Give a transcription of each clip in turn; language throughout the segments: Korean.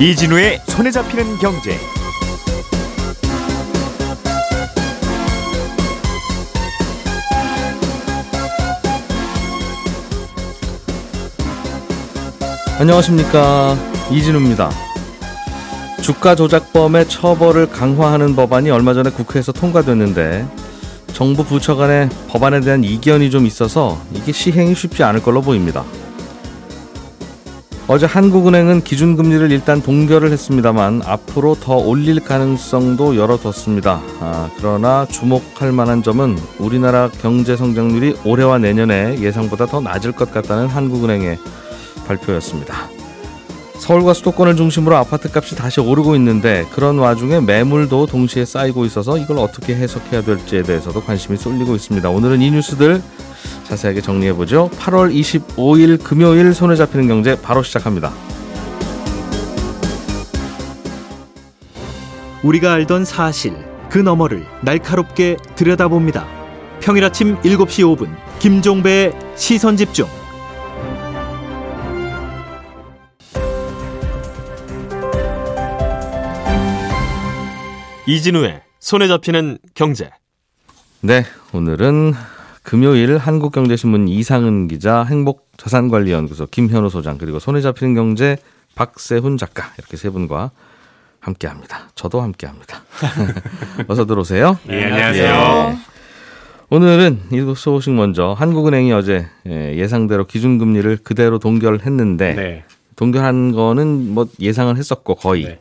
이진우의 손에 잡히는 경제. 안녕하십니까 이진우입니다. 주가 조작범의 처벌을 강화하는 법안이 얼마 전에 국회에서 통과됐는데 정부 부처 간의 법안에 대한 이견이 좀 있어서 이게 시행이 쉽지 않을 걸로 보입니다. 어제 한국은행은 기준금리를 일단 동결을 했습니다만 앞으로 더 올릴 가능성도 열어뒀습니다. 아, 그러나 주목할 만한 점은 우리나라 경제 성장률이 올해와 내년에 예상보다 더 낮을 것 같다는 한국은행의 발표였습니다. 서울과 수도권을 중심으로 아파트 값이 다시 오르고 있는데 그런 와중에 매물도 동시에 쌓이고 있어서 이걸 어떻게 해석해야 될지에 대해서도 관심이 쏠리고 있습니다. 오늘은 이 뉴스들 자세하게 정리해 보죠. 8월 25일 금요일 손에 잡히는 경제 바로 시작합니다. 우리가 알던 사실 그 너머를 날카롭게 들여다봅니다. 평일 아침 7시 5분 김종배의 시선 집중. 이진우의 손에 잡히는 경제. 네, 오늘은 금요일 한국경제신문 이상은 기자, 행복자산관리연구소 김현우 소장 그리고 손에 잡히는 경제 박세훈 작가 이렇게 세 분과 함께합니다. 저도 함께합니다. 어서 들어오세요. 네, 안녕하세요. 예. 오늘은 이 소식 먼저 한국은행이 어제 예, 예상대로 기준금리를 그대로 동결했는데 네. 동결한 거는 뭐 예상을 했었고 거의 네.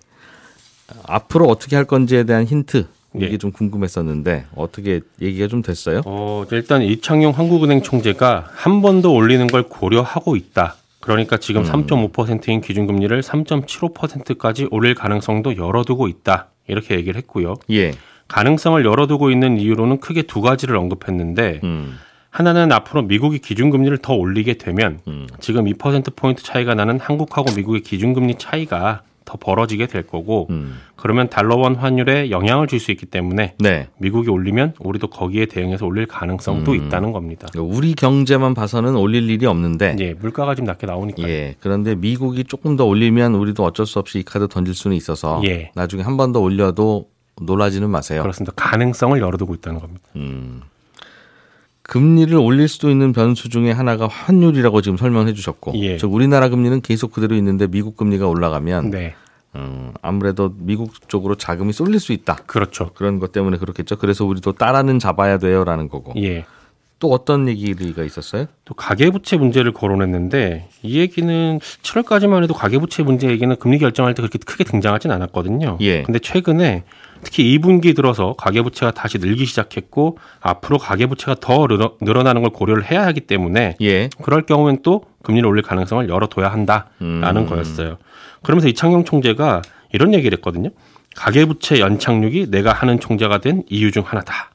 앞으로 어떻게 할 건지에 대한 힌트 이게 예. 좀 궁금했었는데 어떻게 얘기가 좀 됐어요? 어, 일단 이창용 한국은행 총재가 한 번 더 올리는 걸 고려하고 있다. 그러니까 지금 3.5%인 기준금리를 3.75%까지 올릴 가능성도 열어두고 있다. 이렇게 얘기를 했고요. 예. 가능성을 열어두고 있는 이유로는 크게 두 가지를 언급했는데 음. 하나는 앞으로 미국이 기준금리를 더 올리게 되면 음. 지금 2%포인트 차이가 나는 한국하고 미국의 기준금리 차이가 더 벌어지게 될 거고 음. 그러면 달러원 환율에 영향을 줄 수 있기 때문에 네. 미국이 올리면 우리도 거기에 대응해서 올릴 가능성도 음. 있다는 겁니다. 우리 경제만 봐서는 올릴 일이 없는데 예, 물가가 좀 낮게 나오니까. 예. 그런데 미국이 조금 더 올리면 우리도 어쩔 수 없이 이 카드 던질 수는 있어서 예. 나중에 한 번 더 올려도 놀라지는 마세요. 그렇습니다. 가능성을 열어두고 있다는 겁니다. 음. 금리를 올릴 수도 있는 변수 중에 하나가 환율이라고 지금 설명해 주셨고 예. 즉 우리나라 금리는 계속 그대로 있는데 미국 금리가 올라가면 네, 음, 아무래도 미국 쪽으로 자금이 쏠릴 수 있다. 그렇죠. 그런 것 때문에 그렇겠죠. 그래서 우리도 따라는 잡아야 돼요라는 거고. 예. 또 어떤 얘기가 있었어요? 또 가계부채 문제를 거론했는데 이 얘기는 7월까지만 해도 가계부채 문제 얘기는 금리 결정할 때 그렇게 크게 등장하진 않았거든요. 예. 근데 최근에 특히 2분기 들어서 가계부채가 다시 늘기 시작했고 앞으로 가계부채가 더 늘어, 늘어나는 걸 고려를 해야 하기 때문에 예. 그럴 경우엔 또 금리를 올릴 가능성을 열어둬야 한다라는 음. 거였어요. 그러면서 이창용 총재가 이런 얘기를 했거든요. 가계부채 연착륙이 내가 하는 총재가 된 이유 중 하나다.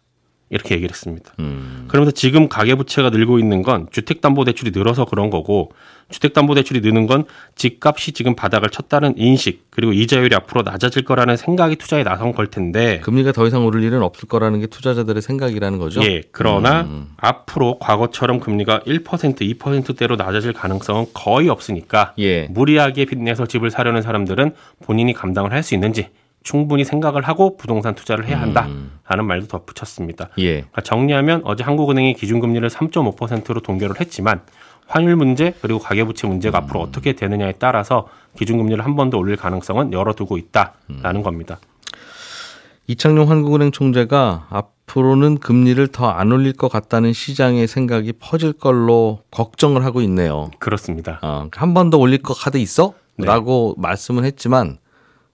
이렇게 얘기를 했습니다. 음. 그러면서 지금 가계부채가 늘고 있는 건 주택담보대출이 늘어서 그런 거고 주택담보대출이 느는 건 집값이 지금 바닥을 쳤다는 인식 그리고 이자율이 앞으로 낮아질 거라는 생각이 투자에 나선 걸 텐데 금리가 더 이상 오를 일은 없을 거라는 게 투자자들의 생각이라는 거죠. 예, 그러나 음. 앞으로 과거처럼 금리가 1% 2%대로 낮아질 가능성은 거의 없으니까 예. 무리하게 빚내서 집을 사려는 사람들은 본인이 감당을 할 수 있는지 충분히 생각을 하고 부동산 투자를 해야 한다라는 말도 덧붙였습니다. 예. 그러니까 정리하면 어제 한국은행이 기준금리를 3.5%로 동결을 했지만 환율 문제 그리고 가계부채 문제가 앞으로 어떻게 되느냐에 따라서 기준금리를 한 번 더 올릴 가능성은 열어두고 있다라는 겁니다. 이창용 한국은행 총재가 앞으로는 금리를 더 안 올릴 것 같다는 시장의 생각이 퍼질 걸로 걱정을 하고 있네요. 그렇습니다. 어, 한 번 더 올릴 것 카드 있어? 네. 라고 말씀은 했지만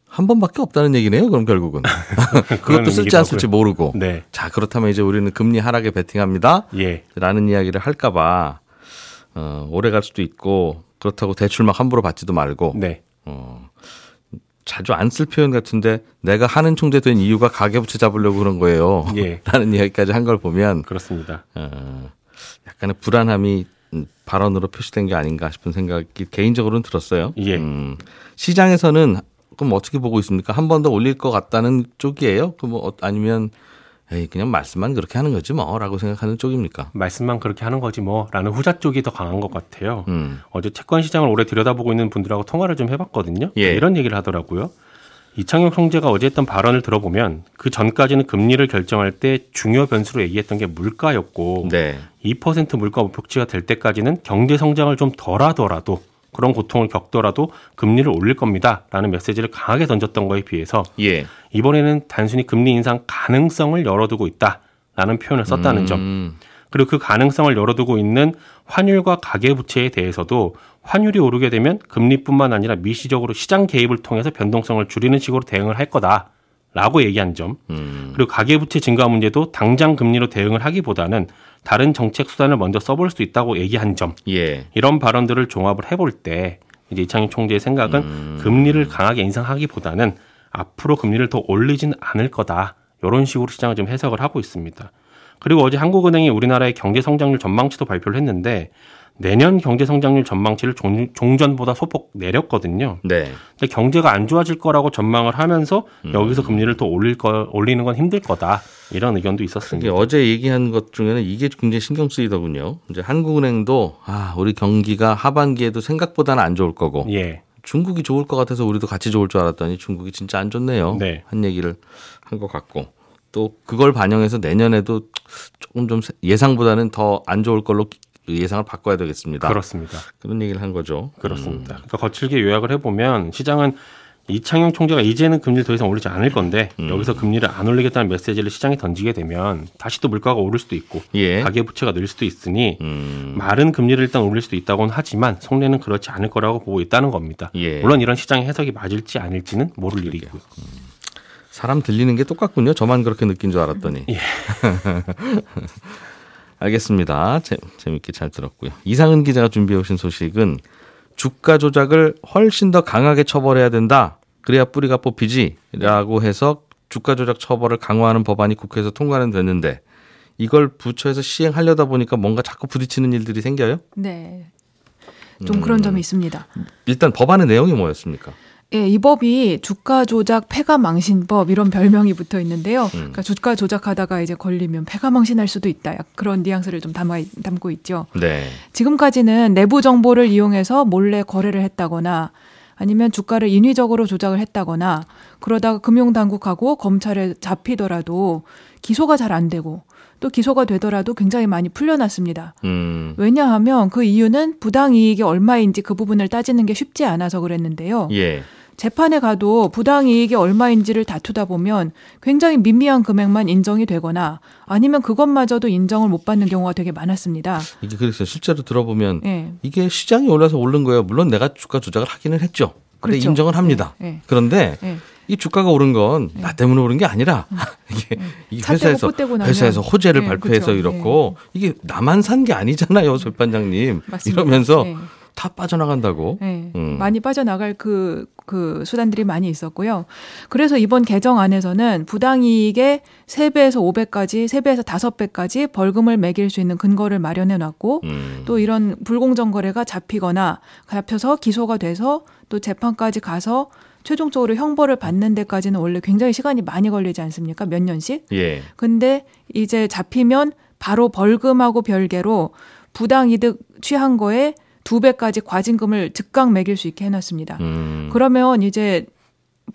한 번밖에 없다는 얘기네요. 그럼 결국은 그것도 쓸지 안 쓸지. 모르고 네, 자 그렇다면 이제 우리는 금리 하락에 베팅합니다. 예, 라는 이야기를 할까봐 어, 오래 갈 수도 있고 그렇다고 대출 막 함부로 받지도 말고 네, 어, 자주 안 쓸 표현 같은데 내가 하는 총재 된 이유가 가계부채 잡으려고 그런 거예요. 예. 라는 이야기까지 한 걸 보면 그렇습니다. 어, 약간의 불안함이 음, 발언으로 표시된 게 아닌가 싶은 생각이 개인적으로는 들었어요. 예. 음, 시장에서는 그럼 어떻게 보고 있습니까? 한 번 더 올릴 것 같다는 쪽이에요? 그뭐 아니면 에이 그냥 말씀만 그렇게 하는 거지 뭐 라고 생각하는 쪽입니까? 말씀만 그렇게 하는 거지 뭐 라는 후자 쪽이 더 강한 것 같아요. 음. 어제 채권 시장을 오래 들여다보고 있는 분들하고 통화를 좀 해봤거든요. 예. 이런 얘기를 하더라고요. 이창용 총재가 어제 했던 발언을 들어보면 그 전까지는 금리를 결정할 때 중요 변수로 얘기했던 게 물가였고 네. 2% 물가 목표치가 될 때까지는 경제 성장을 좀 덜하더라도 그런 고통을 겪더라도 금리를 올릴 겁니다라는 메시지를 강하게 던졌던 거에 비해서 예. 이번에는 단순히 금리 인상 가능성을 열어두고 있다라는 표현을 썼다는 점. 음. 그리고 그 가능성을 열어두고 있는 환율과 가계부채에 대해서도 환율이 오르게 되면 금리뿐만 아니라 미시적으로 시장 개입을 통해서 변동성을 줄이는 식으로 대응을 할 거다 라고 얘기한 점. 음. 그리고 가계부채 증가 문제도 당장 금리로 대응을 하기보다는 다른 정책 수단을 먼저 써볼 수 있다고 얘기한 점. 예. 이런 발언들을 종합을 해볼 때 이제 이창용 총재의 생각은 음. 금리를 강하게 인상하기보다는 앞으로 금리를 더 올리진 않을 거다. 이런 식으로 시장을 좀 해석을 하고 있습니다. 그리고 어제 한국은행이 우리나라의 경제 성장률 전망치도 발표를 했는데 내년 경제 성장률 전망치를 종, 종전보다 소폭 내렸거든요. 네. 근데 경제가 안 좋아질 거라고 전망을 하면서 음. 여기서 금리를 더 올릴 거 올리는 건 힘들 거다. 이런 의견도 있었습니다. 어제 얘기한 것 중에는 이게 굉장히 신경 쓰이더군요. 이제 한국은행도 아 우리 경기가 하반기에도 생각보다는 안 좋을 거고 예. 중국이 좋을 것 같아서 우리도 같이 좋을 줄 알았더니 중국이 진짜 안 좋네요. 네. 한 얘기를 한 것 같고 또 그걸 반영해서 내년에도 조금 좀 예상보다는 더 안 좋을 걸로 예상을 바꿔야 되겠습니다. 그렇습니다. 그런 얘기를 한 거죠. 그렇습니다. 그러니까 거칠게 요약을 해보면 시장은 이창용 총재가 이제는 금리를 더 이상 올리지 않을 건데 음. 여기서 금리를 안 올리겠다는 메시지를 시장에 던지게 되면 다시 또 물가가 오를 수도 있고 예. 가계 부채가 늘 수도 있으니 음. 말은 금리를 일단 올릴 수도 있다고는 하지만 속내는 그렇지 않을 거라고 보고 있다는 겁니다. 예. 물론 이런 시장의 해석이 맞을지 아닐지는 모를 일이고요. 사람 들리는 게 똑같군요. 저만 그렇게 느낀 줄 알았더니. 예. 알겠습니다. 재, 재밌게 잘 들었고요. 이상은 기자가 준비해 오신 소식은 주가 조작을 훨씬 더 강하게 처벌해야 된다. 그래야 뿌리가 뽑히지라고 해서 주가 조작 처벌을 강화하는 법안이 국회에서 통과는 됐는데 이걸 부처에서 시행하려다 보니까 뭔가 자꾸 부딪히는 일들이 생겨요? 네. 좀 그런 점이 있습니다. 일단 법안의 내용이 뭐였습니까? 예, 이 법이 주가 조작 폐가 망신법 이런 별명이 붙어 있는데요. 그러니까 주가 조작하다가 이제 걸리면 폐가 망신할 수도 있다. 약 그런 뉘앙스를 좀 담아 담고 있죠. 네. 지금까지는 내부 정보를 이용해서 몰래 거래를 했다거나 아니면 주가를 인위적으로 조작을 했다거나 그러다가 금융 당국하고 검찰에 잡히더라도 기소가 잘 안 되고 또 기소가 되더라도 굉장히 많이 풀려났습니다. 음. 왜냐하면 그 이유는 부당 이익이 얼마인지 그 부분을 따지는 게 쉽지 않아서 그랬는데요. 예. 재판에 가도 부당 이익이 얼마인지를 다투다 보면 굉장히 미미한 금액만 인정이 되거나 아니면 그것마저도 인정을 못 받는 경우가 되게 많았습니다. 이게 그래서 실제로 들어보면 예. 이게 시장이 올라서 오른 거예요. 물론 내가 주가 조작을 하기는 했죠. 근데 그렇죠. 인정을 합니다. 예, 예. 그런데 예. 이 주가가 오른 건 나 때문에 오른 게 아니라 이게 이차 떼고 회사에서. 회사에서 호재를 예, 발표해서 그렇죠. 이렇고 이게 나만 산 게 아니잖아요, 솔반장님. 맞습니다. 이러면서 예. 다 빠져나간다고. 네, 음. 많이 빠져나갈 그, 그 수단들이 많이 있었고요. 그래서 이번 개정 안에서는 부당이익의 3배에서 5배까지, 3배에서 5배까지 벌금을 매길 수 있는 근거를 마련해 놨고, 음. 또 이런 불공정 거래가 잡히거나 잡혀서 기소가 돼서 또 재판까지 가서 최종적으로 형벌을 받는 데까지는 원래 굉장히 시간이 많이 걸리지 않습니까? 몇 년씩? 예. 근데 이제 잡히면 바로 벌금하고 별개로 부당 이득 취한 거에 두 배까지 과징금을 즉각 매길 수 있게 해놨습니다. 음. 그러면 이제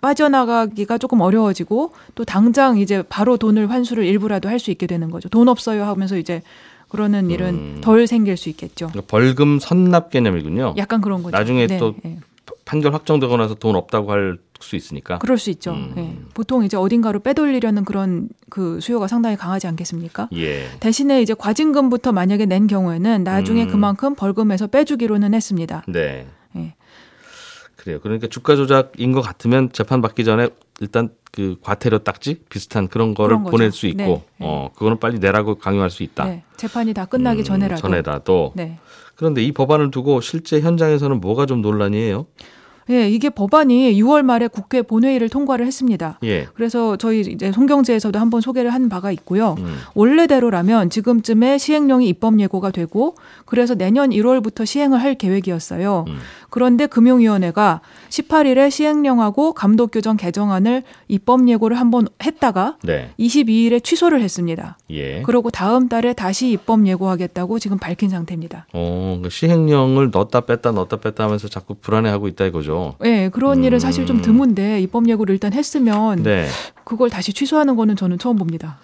빠져나가기가 조금 어려워지고 또 당장 이제 바로 돈을 환수를 일부라도 할 수 있게 되는 거죠. 돈 없어요 하면서 이제 그러는 일은 음. 덜 생길 수 있겠죠. 그러니까 벌금 선납 개념이군요. 약간 그런 거죠. 나중에 네, 또 네. 판결 확정되고 나서 돈 없다고 할 수 있으니까. 그럴 수 있죠. 음. 네. 보통 이제 어딘가로 빼돌리려는 그런 그 수요가 상당히 강하지 않겠습니까? 예. 대신에 이제 과징금부터 만약에 낸 경우에는 나중에 음. 그만큼 벌금에서 빼주기로는 했습니다. 네. 예. 그래요. 그러니까 주가 조작인 것 같으면 재판 받기 전에 일단 그 과태료 딱지 비슷한 그런 거를 그런. 보낼 수 있고, 네, 네. 어 그거는 빨리 내라고 강요할 수 있다. 네. 재판이 다 끝나기 음, 전에라도. 전에라도. 네. 그런데 이 법안을 두고 실제 현장에서는 뭐가 좀 논란이에요? 예, 이게 법안이 6월 말에 국회 본회의를 통과를 했습니다. 예. 그래서 저희 이제 송경제에서도 한번 소개를 한 바가 있고요. 음. 원래대로라면 지금쯤에 시행령이 입법 예고가 되고 그래서 내년 1월부터 시행을 할 계획이었어요. 음. 그런데 금융위원회가 18일에 시행령하고 감독 규정 개정안을 입법 예고를 한번 했다가 네. 22일에 취소를 했습니다. 예. 그리고 다음 달에 다시 입법 예고하겠다고 지금 밝힌 상태입니다. 어, 그 시행령을 넣었다 뺐다 넣었다 뺐다 하면서 자꾸 불안해하고 있다 이거죠. 네, 그런 일은 사실 좀 음. 드문데 입법 예고를 일단 했으면 네. 그걸 다시 취소하는 거는 저는 처음 봅니다.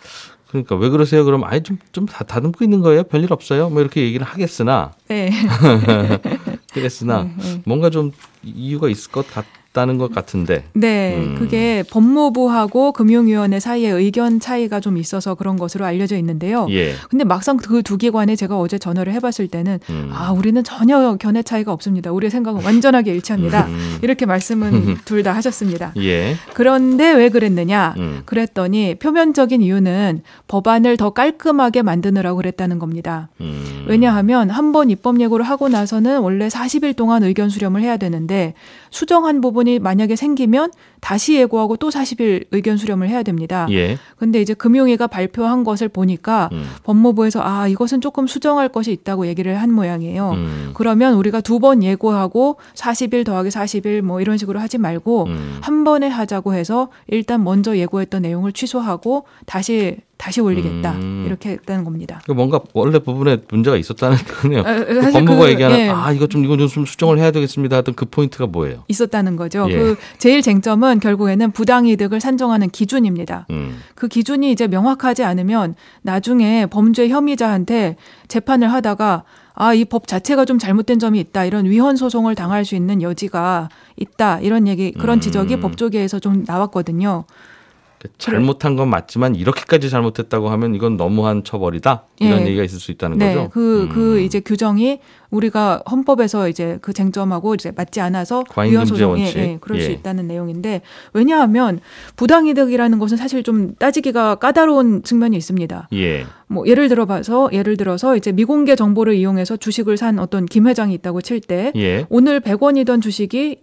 그러니까 왜 그러세요? 그럼 아예 좀좀 다듬고 있는 거예요? 별일 없어요? 뭐 이렇게 얘기를 하겠으나 네. 그랬으나 네, 네. 뭔가 좀 이유가 있을 것 같 다는 것 같은데. 네, 음. 그게 법무부하고 금융위원회 사이에 의견 차이가 좀 있어서 그런 것으로 알려져 있는데요. 예. 근데 막상 그 두 기관에 제가 어제 전화를 해봤을 때는 음. 아 우리는 전혀 견해 차이가 없습니다. 우리의 생각은 완전하게 일치합니다. 음. 이렇게 말씀은 둘 다 하셨습니다. 예. 그런데 왜 그랬느냐? 음. 그랬더니 표면적인 이유는 법안을 더 깔끔하게 만드느라고 그랬다는 겁니다. 음. 왜냐하면 한 번 입법 예고를 하고 나서는 원래 40일 동안 의견 수렴을 해야 되는데 수정한 부분이 만약에 생기면 다시 예고하고 또 40일 의견 수렴을 해야 됩니다. 예. 근데 이제 금융위가 발표한 것을 보니까 음. 법무부에서 아 이것은 조금 수정할 것이 있다고 얘기를 한 모양이에요. 음. 그러면 우리가 두 번 예고하고 40일 더하기 40일 뭐 이런 식으로 하지 말고 음. 한 번에 하자고 해서 일단 먼저 예고했던 내용을 취소하고 다시 다시 올리겠다 음. 이렇게 했다는 겁니다. 그 뭔가 원래 부분에 문제가 있었다는 거네요. 아, 그 사실 법무부가 그, 얘기하는 예. 아 이거 좀 이거 좀 수정을 해야 되겠습니다 하던 그 포인트가 뭐예요? 있었다는 거죠. 예. 그 제일 쟁점은 결국에는 부당이득을 산정하는 기준입니다. 음. 그 기준이 이제 명확하지 않으면 나중에 범죄 혐의자한테 재판을 하다가 아, 이 법 자체가 좀 잘못된 점이 있다. 이런 위헌 소송을 당할 수 있는 여지가 있다. 이런 얘기, 그런 지적이 음. 법조계에서 좀 나왔거든요. 그 잘못한 건 맞지만 이렇게까지 잘못했다고 하면 이건 너무한 처벌이다 이런 예. 얘기가 있을 수 있다는 네, 거죠. 그, 음. 그 이제 규정이 우리가 헌법에서 이제 그 쟁점하고 이제 맞지 않아서 과잉 위헌 금지 소송에 원칙. 예, 그럴 수 예. 있다는 내용인데 왜냐하면 부당이득이라는 것은 사실 좀 따지기가 까다로운 측면이 있습니다. 예. 뭐 예를 들어 봐서 예를 들어서 이제 미공개 정보를 이용해서 주식을 산 어떤 김 회장이 있다고 칠때 예. 오늘 100원이던 주식이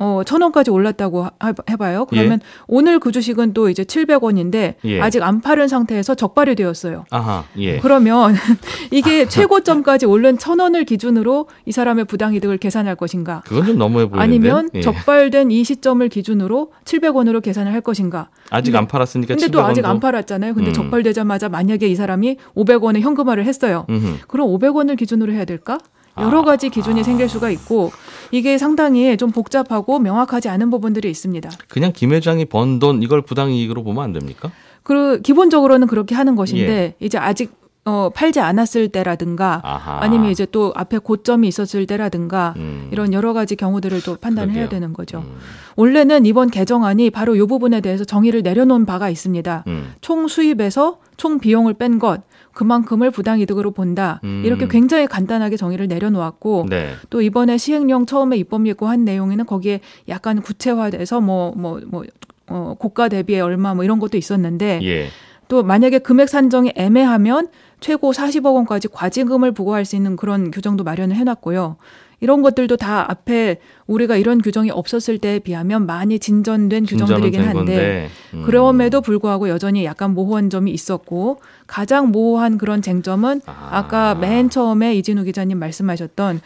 어, 천 원까지 올랐다고 하- 해봐요. 그러면 오늘 그 주식은 또 이제 700원인데 예. 아직 안 팔은 상태에서 적발이 되었어요. 아하. 예. 그러면 이게 최고점까지 오른 천 원을 기준으로 이 사람의 부당이득을 계산할 것인가? 그건 좀 너무해 보이는데. 아니면 예. 적발된 이 시점을 기준으로 700원으로 계산을 할 것인가? 아직 근데- 안 팔았으니까 근데 또 아직 700원도 안 팔았잖아요. 근데 음. 적발되자마자 만약에 이 사람이 500원에 현금화를 했어요. 음흠. 그럼 500원을 기준으로 해야 될까? 여러 아. 가지 기준이 생길 수가 있고 이게 상당히 좀 복잡하고 명확하지 않은 부분들이 있습니다. 그냥 김 회장이 번 돈 이걸 부당이익으로 보면 안 됩니까? 그 기본적으로는 그렇게 하는 것인데 예. 이제 아직 어, 팔지 않았을 때라든가 아하. 아니면 이제 또 앞에 고점이 있었을 때라든가 음. 이런 여러 가지 경우들을 또 판단을 해야 그러게요. 되는 거죠. 음. 원래는 이번 개정안이 바로 이 부분에 대해서 정의를 내려놓은 바가 있습니다. 음. 총 수입에서 총 비용을 뺀 것 그만큼을 부당이득으로 본다. 음. 이렇게 굉장히 간단하게 정의를 내려놓았고 네. 또 이번에 시행령 처음에 입법 예고한 내용에는 거기에 약간 구체화돼서 뭐 뭐 뭐 어, 고가 대비에 얼마 뭐 이런 것도 있었는데 예. 또 만약에 금액 산정이 애매하면 최고 40억 원까지 과징금을 부과할 수 있는 그런 규정도 마련을 해놨고요. 이런 것들도 다 앞에 우리가 이런 규정이 없었을 때에 비하면 많이 진전된 규정들이긴 된 한데. 음. 그럼에도 불구하고 여전히 약간 모호한 점이 있었고 가장 모호한 그런 쟁점은 아. 아까 맨 처음에 이진우 기자님 말씀하셨던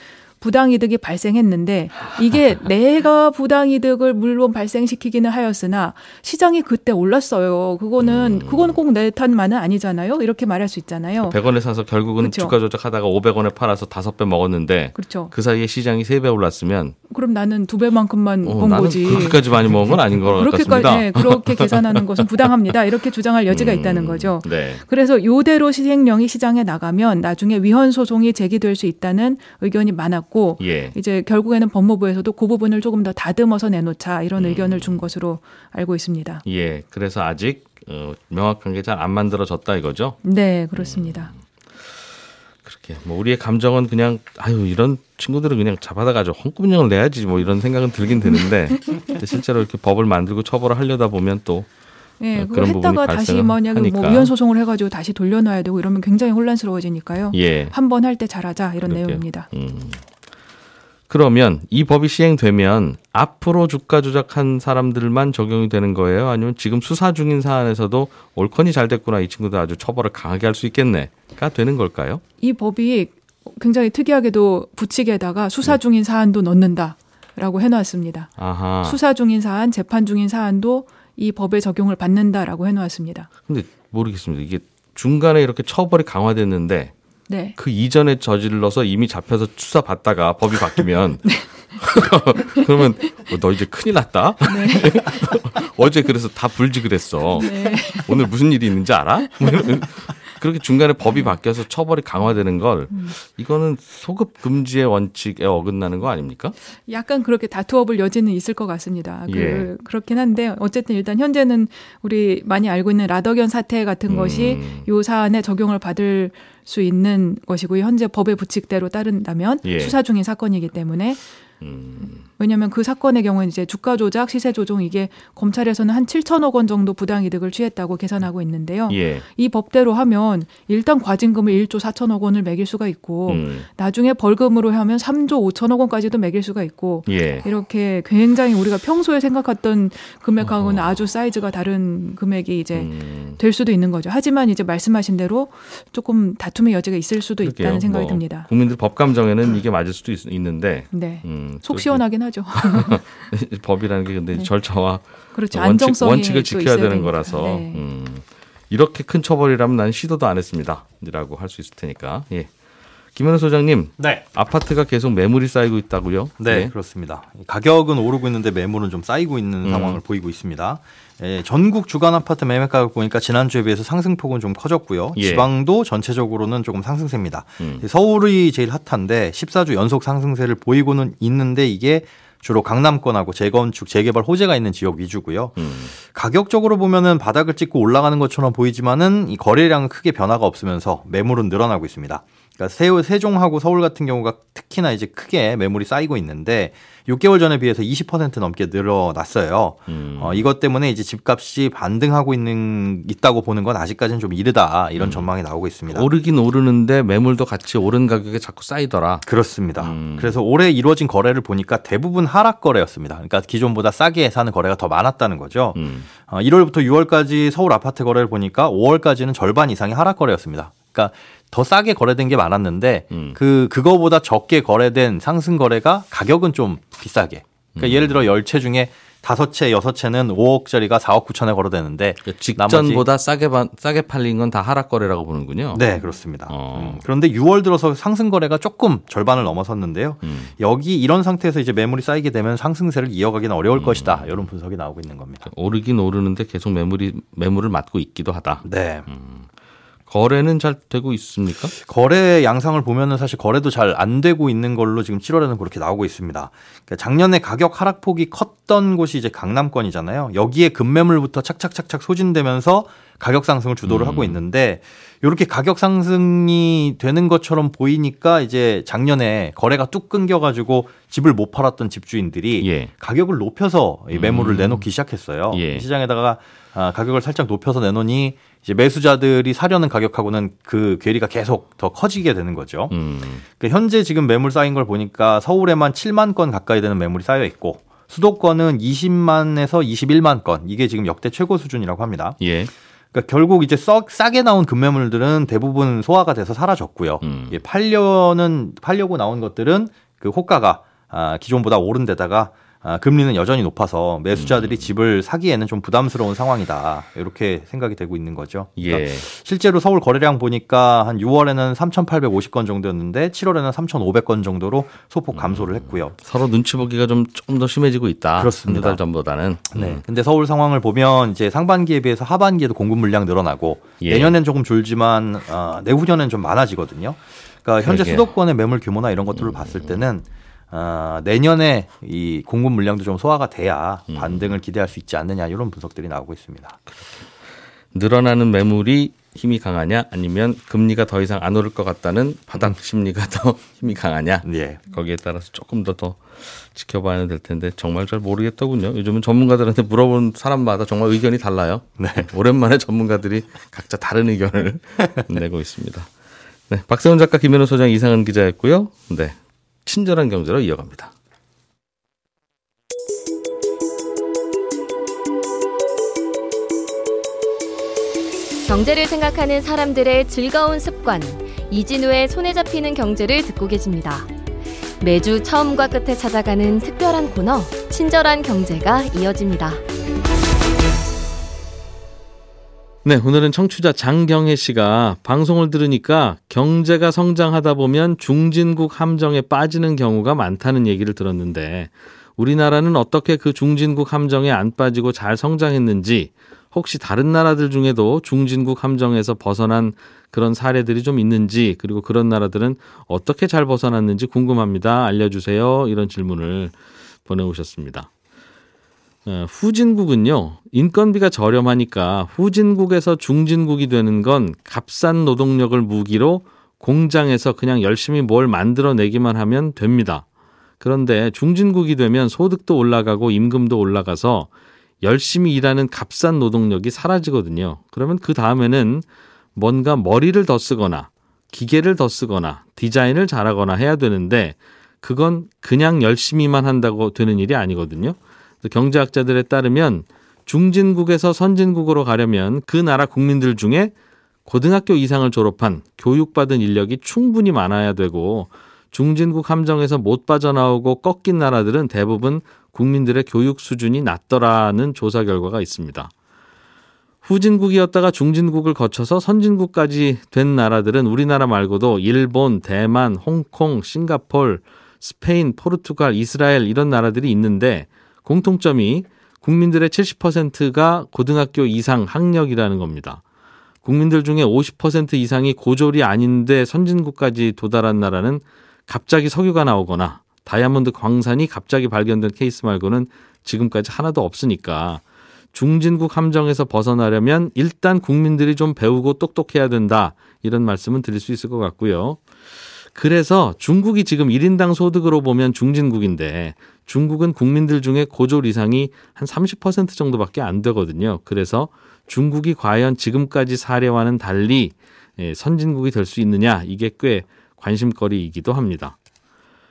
부당이득이 발생했는데 이게 내가 부당이득을 물론 발생시키기는 하였으나 시장이 그때 올랐어요. 그거는 음. 그건 꼭 내 탓만은 아니잖아요. 이렇게 말할 수 있잖아요. 100원에 사서 결국은 그렇죠. 주가 조작하다가 500원에 팔아서 다섯 배 먹었는데 그렇죠. 그 사이에 시장이 세 배 올랐으면 그럼 나는 두 배만큼만 어, 본 나는 거지. 그렇게까지 많이 먹은 건 아닌 것 그렇게까지 같습니다. 네, 그렇게 계산하는 것은 부당합니다. 이렇게 주장할 여지가 음, 있다는 거죠. 네. 그래서 요대로 시행령이 시장에 나가면 나중에 위헌 소송이 제기될 수 있다는 의견이 많았고 예. 이제 결국에는 법무부에서도 그 부분을 조금 더 다듬어서 내놓자 이런 음. 의견을 준 것으로 알고 있습니다. 예. 그래서 아직 어, 명확한 게 잘 안 만들어졌다 이거죠. 네, 그렇습니다. 그렇게 뭐 우리의 감정은 그냥 아유 이런 친구들은 그냥 잡아다가죠 헌금령을 내야지 뭐 이런 생각은 들긴 드는데 실제로 이렇게 법을 만들고 처벌을 하려다 보면 또 예, 어, 그걸 했다가 다시 만약에 뭐 하니까. 위헌 소송을 해가지고 다시 돌려놔야 되고 이러면 굉장히 혼란스러워지니까요. 예. 한번 할 때 잘하자 이런 그러게요. 내용입니다. 음. 그러면 이 법이 시행되면 앞으로 주가 조작한 사람들만 적용이 되는 거예요? 아니면 지금 수사 중인 사안에서도 올컨이 잘 됐구나 이 친구들 아주 처벌을 강하게 할 수 있겠네가 되는 걸까요? 이 법이 굉장히 특이하게도 부칙에다가 수사 중인 사안도 넣는다라고 해놓았습니다. 아하. 수사 중인 사안, 재판 중인 사안도 이 법의 적용을 받는다라고 해놓았습니다. 근데 모르겠습니다. 이게 중간에 이렇게 처벌이 강화됐는데 네. 그 이전에 저질러서 이미 잡혀서 수사 받다가 법이 바뀌면 그러면 어, 너 이제 큰일 났다. 어제 그래서 다 불지 그랬어. 네. 오늘 무슨 일이 있는지 알아? 그렇게 중간에 법이 바뀌어서 처벌이 강화되는 걸 이거는 소급 금지의 원칙에 어긋나는 거 아닙니까? 약간 그렇게 다투어 볼 여지는 있을 것 같습니다. 그, 예. 그렇긴 한데 어쨌든 일단 현재는 우리 많이 알고 있는 라더견 사태 같은 음. 것이 요 사안에 적용을 받을 수 있는 것이고요. 현재 법의 부칙대로 따른다면 예. 수사 중인 사건이기 때문에 음, 왜냐하면 그 사건의 경우는 이제 주가 조작, 시세 조종 이게 검찰에서는 한 7천억 원 정도 부당 이득을 취했다고 계산하고 있는데요. 예. 이 법대로 하면 일단 과징금을 1조 4천억 원을 매길 수가 있고 음, 나중에 벌금으로 하면 3조 5천억 원까지도 매길 수가 있고 예. 이렇게 굉장히 우리가 평소에 생각했던 금액하고는 아주 사이즈가 다른 금액이 이제 음, 될 수도 있는 거죠. 하지만 이제 말씀하신 대로 조금 다툼의 여지가 있을 수도 그러게요. 있다는 생각이 뭐 듭니다. 국민들 법 감정에는 이게 맞을 수도 있, 는데 네. 음, 속또 시원하긴 하 죠. 이제 법이라는 게 근데 절차와 그렇죠. 원칙, 또 지켜야 되는. 거라서 네. 음, 이렇게 큰 처벌이라면 난 시도도 안 했습니다.라고 할 수 있을 테니까. 예. 김현우 소장님, 네. 아파트가 계속 매물이 쌓이고 있다고요? 네, 그렇습니다. 가격은 오르고 있는데 매물은 좀 쌓이고 있는 음. 상황을 보이고 있습니다. 예, 전국 주간 아파트 매매 가격 보니까 지난주에 비해서 상승폭은 좀 커졌고요. 예. 지방도 전체적으로는 조금 상승세입니다. 음. 서울이 제일 핫한데 14주 연속 상승세를 보이고는 있는데 이게 주로 강남권하고 재건축, 재개발 호재가 있는 지역 위주고요. 음, 가격적으로 보면은 바닥을 찍고 올라가는 것처럼 보이지만은 이 거래량은 크게 변화가 없으면서 매물은 늘어나고 있습니다. 그러니까 세, 세종하고 서울 같은 경우가 특히나 이제 크게 매물이 쌓이고 있는데 6개월 전에 비해서 20% 넘게 늘어났어요. 음. 어, 이것 때문에 이제 집값이 반등하고 있는 있다고 보는 건 아직까지는 좀 이르다 이런 전망이 나오고 있습니다. 오르긴 오르는데 매물도 같이 오른 가격에 자꾸 쌓이더라. 그렇습니다. 음. 그래서 올해 이루어진 거래를 보니까 대부분 하락 거래였습니다. 그러니까 기존보다 싸게 사는 거래가 더 많았다는 거죠. 음, 어, 1월부터 6월까지 서울 아파트 거래를 보니까 5월까지는 절반 이상이 하락 거래였습니다. 그러니까 더 싸게 거래된 게 많았는데 음. 그 그거보다 적게 거래된 상승 거래가 가격은 좀 비싸게. 그러니까 음. 예를 들어 10채 중에 다섯 채, 여섯 채는 5억짜리가 4억 9천에 거래되는데 그러니까 직전보다 싸게 바- 싸게 팔린 건 다 하락 거래라고 보는군요. 네, 그렇습니다. 어. 음, 그런데 6월 들어서 상승 거래가 조금 절반을 넘어섰는데요. 음. 여기 이런 상태에서 이제 매물이 쌓이게 되면 상승세를 이어가기는 어려울 음. 것이다. 이런 분석이 나오고 있는 겁니다. 오르긴 오르는데 계속 매물이 매물을 맞고 있기도 하다. 네. 거래는 잘 되고 있습니까? 거래 양상을 보면은 사실 거래도 잘 안 되고 있는 걸로 지금 7월에는 그렇게 나오고 있습니다. 그러니까 작년에 가격 하락폭이 컸던 곳이 이제 강남권이잖아요. 여기에 급매물부터 착착착착 소진되면서 가격 상승을 주도를 음. 하고 있는데 이렇게 가격 상승이 되는 것처럼 보이니까 이제 작년에 거래가 뚝 끊겨가지고 집을 못 팔았던 집주인들이 예. 가격을 높여서 이 매물을 음. 내놓기 시작했어요. 예. 시장에다가 아, 가격을 살짝 높여서 내놓으니 이제 매수자들이 사려는 가격하고는 그 괴리가 계속 더 커지게 되는 거죠. 음. 그 현재 지금 매물 쌓인 걸 보니까 서울에만 7만 건 가까이 되는 매물이 쌓여 있고 수도권은 20만에서 21만 건 이게 지금 역대 최고 수준이라고 합니다. 예. 그러니까 결국 이제 썩 싸게 나온 급매물들은 대부분 소화가 돼서 사라졌고요. 음. 예, 팔려는 팔려고 나온 것들은 그 호가가 아, 기존보다 오른 데다가 아, 금리는 여전히 높아서 음. 매수자들이 집을 사기에는 좀 부담스러운 상황이다. 이렇게 생각이 되고 있는 거죠. 그러니까 예. 실제로 서울 거래량 보니까 한 6월에는 3,850건 정도였는데 7월에는 3,500건 정도로 소폭 감소를 했고요. 서로 눈치 보기가 좀 조금 더 심해지고 있다. 그렇습니다. 한두 달 전보다는. 네. 음. 근데 서울 상황을 보면 이제 상반기에 비해서 하반기에도 공급 물량 늘어나고 예. 내년엔 조금 줄지만 어, 내후년엔 좀 많아지거든요. 그러니까 현재 그러게. 수도권의 매물 규모나 이런 것들을 봤을 때는 어, 내년에 이 공급 물량도 좀 소화가 돼야 음. 반등을 기대할 수 있지 않느냐 이런 분석들이 나오고 있습니다. 늘어나는 매물이 힘이 강하냐 아니면 금리가 더 이상 안 오를 것 같다는 바닥 심리가 더 힘이 강하냐 예. 거기에 따라서 조금 더 더 지켜봐야 될 텐데 정말 잘 모르겠더군요. 요즘은 전문가들한테 물어본 사람마다 정말 의견이 달라요. 네. 오랜만에 전문가들이 각자 다른 의견을 내고 있습니다. 네, 박세훈 작가, 김현우 소장, 이상은 기자였고요. 네, 친절한 경제로 이어갑니다. 경제를 생각하는 사람들의 즐거운 습관, 이진우의 손에 잡히는 경제를 듣고 계십니다. 매주 처음과 끝에 찾아가는 특별한 코너, 친절한 경제가 이어집니다. 네, 오늘은 청취자 장경혜 씨가 방송을 들으니까 경제가 성장하다 보면 중진국 함정에 빠지는 경우가 많다는 얘기를 들었는데 우리나라는 어떻게 그 중진국 함정에 안 빠지고 잘 성장했는지 혹시 다른 나라들 중에도 중진국 함정에서 벗어난 그런 사례들이 좀 있는지 그리고 그런 나라들은 어떻게 잘 벗어났는지 궁금합니다. 알려주세요. 이런 질문을 보내오셨습니다. 어, 후진국은요, 인건비가 저렴하니까 후진국에서 중진국이 되는 건 값싼 노동력을 무기로 공장에서 그냥 열심히 뭘 만들어내기만 하면 됩니다. 그런데 중진국이 되면 소득도 올라가고 임금도 올라가서 열심히 일하는 값싼 노동력이 사라지거든요. 그러면 그 다음에는 뭔가 머리를 더 쓰거나 기계를 더 쓰거나 디자인을 잘하거나 해야 되는데 그건 그냥 열심히만 한다고 되는 일이 아니거든요. 경제학자들에 따르면 중진국에서 선진국으로 가려면 그 나라 국민들 중에 고등학교 이상을 졸업한 교육받은 인력이 충분히 많아야 되고 중진국 함정에서 못 빠져나오고 꺾인 나라들은 대부분 국민들의 교육 수준이 낮더라는 조사 결과가 있습니다. 후진국이었다가 중진국을 거쳐서 선진국까지 된 나라들은 우리나라 말고도 일본, 대만, 홍콩, 싱가폴, 스페인, 포르투갈, 이스라엘 이런 나라들이 있는데 공통점이 국민들의 70%가 고등학교 이상 학력이라는 겁니다. 국민들 중에 50% 이상이 고졸이 아닌데 선진국까지 도달한 나라는 갑자기 석유가 나오거나 다이아몬드 광산이 갑자기 발견된 케이스 말고는 지금까지 하나도 없으니까 중진국 함정에서 벗어나려면 일단 국민들이 좀 배우고 똑똑해야 된다. 이런 말씀은 드릴 수 있을 것 같고요. 그래서 중국이 지금 1인당 소득으로 보면 중진국인데 중국은 국민들 중에 고졸 이상이 한 30% 정도밖에 안 되거든요. 그래서 중국이 과연 지금까지 사례와는 달리 예, 선진국이 될 수 있느냐 이게 꽤 관심거리이기도 합니다.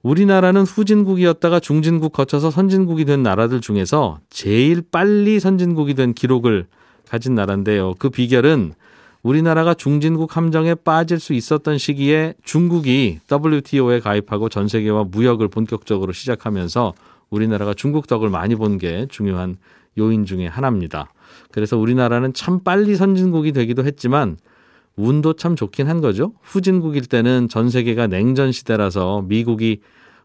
우리나라는 후진국이었다가 중진국 거쳐서 선진국이 된 나라들 중에서 제일 빨리 선진국이 된 기록을 가진 나라인데요. 그 비결은 우리나라가 중진국 함정에 빠질 수 있었던 시기에 중국이 WTO에 가입하고 전 세계와 무역을 본격적으로 시작하면서 우리나라가 중국 덕을 많이 본 게 중요한 요인 중의 하나입니다. 그래서 우리나라는 참 빨리 선진국이 되기도 했지만 운도 참 좋긴 한 거죠. 후진국일 때는 전 세계가 냉전 시대라서 미국이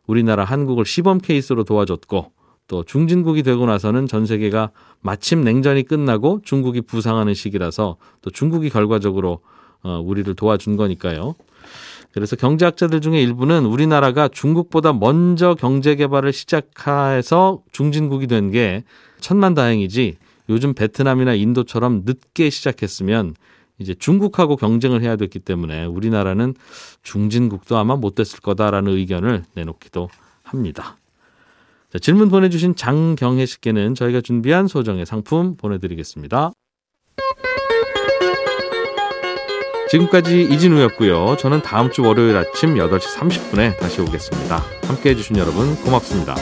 우리나라 한국을 시범 케이스로 도와줬고 또 중진국이 되고 나서는 전 세계가 마침 냉전이 끝나고 중국이 부상하는 시기라서 또 중국이 결과적으로 어, 우리를 도와준 거니까요. 그래서 경제학자들 중에 일부는 우리나라가 중국보다 먼저 경제 개발을 시작해서 중진국이 된 게 천만 다행이지 요즘 베트남이나 인도처럼 늦게 시작했으면 이제 중국하고 경쟁을 해야 됐기 때문에 우리나라는 중진국도 아마 못 됐을 거다라는 의견을 내놓기도 합니다. 자, 질문 보내주신 장경혜 씨께는 저희가 준비한 소정의 상품 보내드리겠습니다. 지금까지 이진우였고요. 저는 다음 주 월요일 아침 8시 30분에 다시 오겠습니다. 함께 해주신 여러분 고맙습니다.